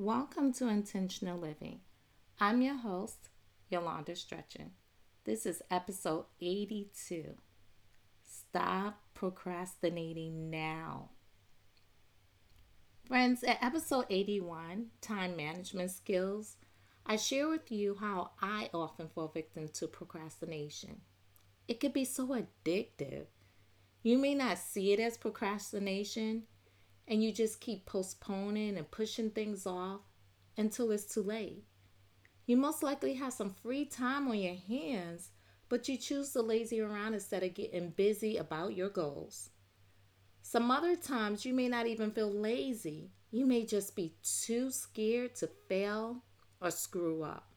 Welcome to Intentional Living. I'm your host, Yolanda Stretchin. This is episode 82. Stop procrastinating now. Friends, at episode 81, Time Management Skills, I share with you how I often fall victim to procrastination. It could be so addictive. You may not see it as procrastination, and you just keep postponing and pushing things off until it's too late. You most likely have some free time on your hands, but you choose to lazy around instead of getting busy about your goals. Some other times you may not even feel lazy. You may just be too scared to fail or screw up.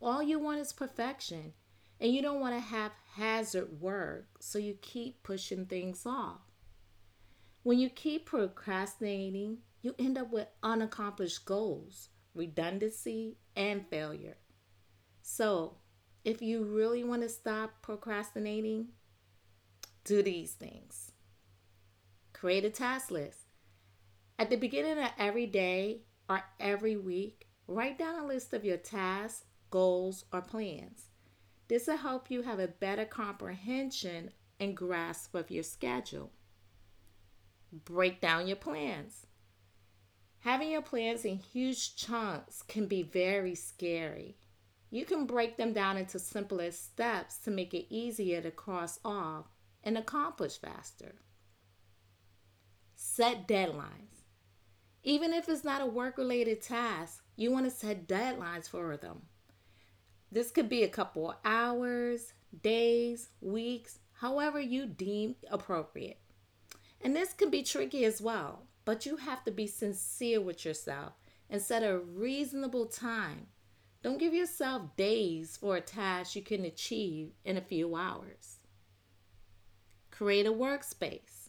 All you want is perfection, and you don't want to have hazard work, so you keep pushing things off. When you keep procrastinating, you end up with unaccomplished goals, redundancy, and failure. So, if you really want to stop procrastinating, do these things. Create a task list. At the beginning of every day or every week, write down a list of your tasks, goals, or plans. This will help you have a better comprehension and grasp of your schedule. Break down your plans. Having your plans in huge chunks can be very scary. You can break them down into simpler steps to make it easier to cross off and accomplish faster. Set deadlines. Even if it's not a work related task, you want to set deadlines for them. This could be a couple hours, days, weeks, however you deem appropriate. And this can be tricky as well, but you have to be sincere with yourself and set a reasonable time. Don't give yourself days for a task you can achieve in a few hours. Create a workspace.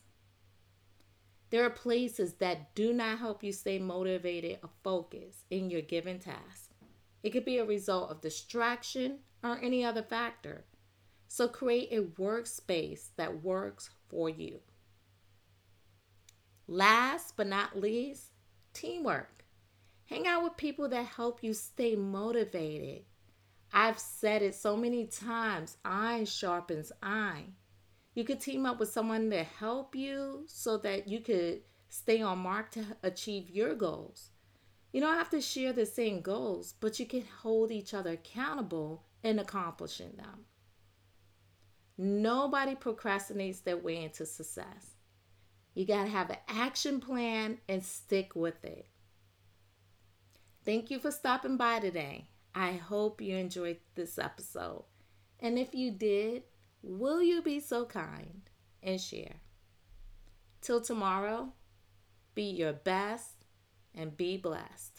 There are places that do not help you stay motivated or focused in your given task. It could be a result of distraction or any other factor. So create a workspace that works for you. Last but not least, teamwork. Hang out with people that help you stay motivated. I've said it so many times iron sharpens iron. You could team up with someone to help you so that you could stay on mark to achieve your goals. You don't have to share the same goals, but you can hold each other accountable in accomplishing them. Nobody procrastinates their way into success. You got to have an action plan and stick with it. Thank you for stopping by today. I hope you enjoyed this episode. And if you did, will you be so kind and share? Till tomorrow, be your best and be blessed.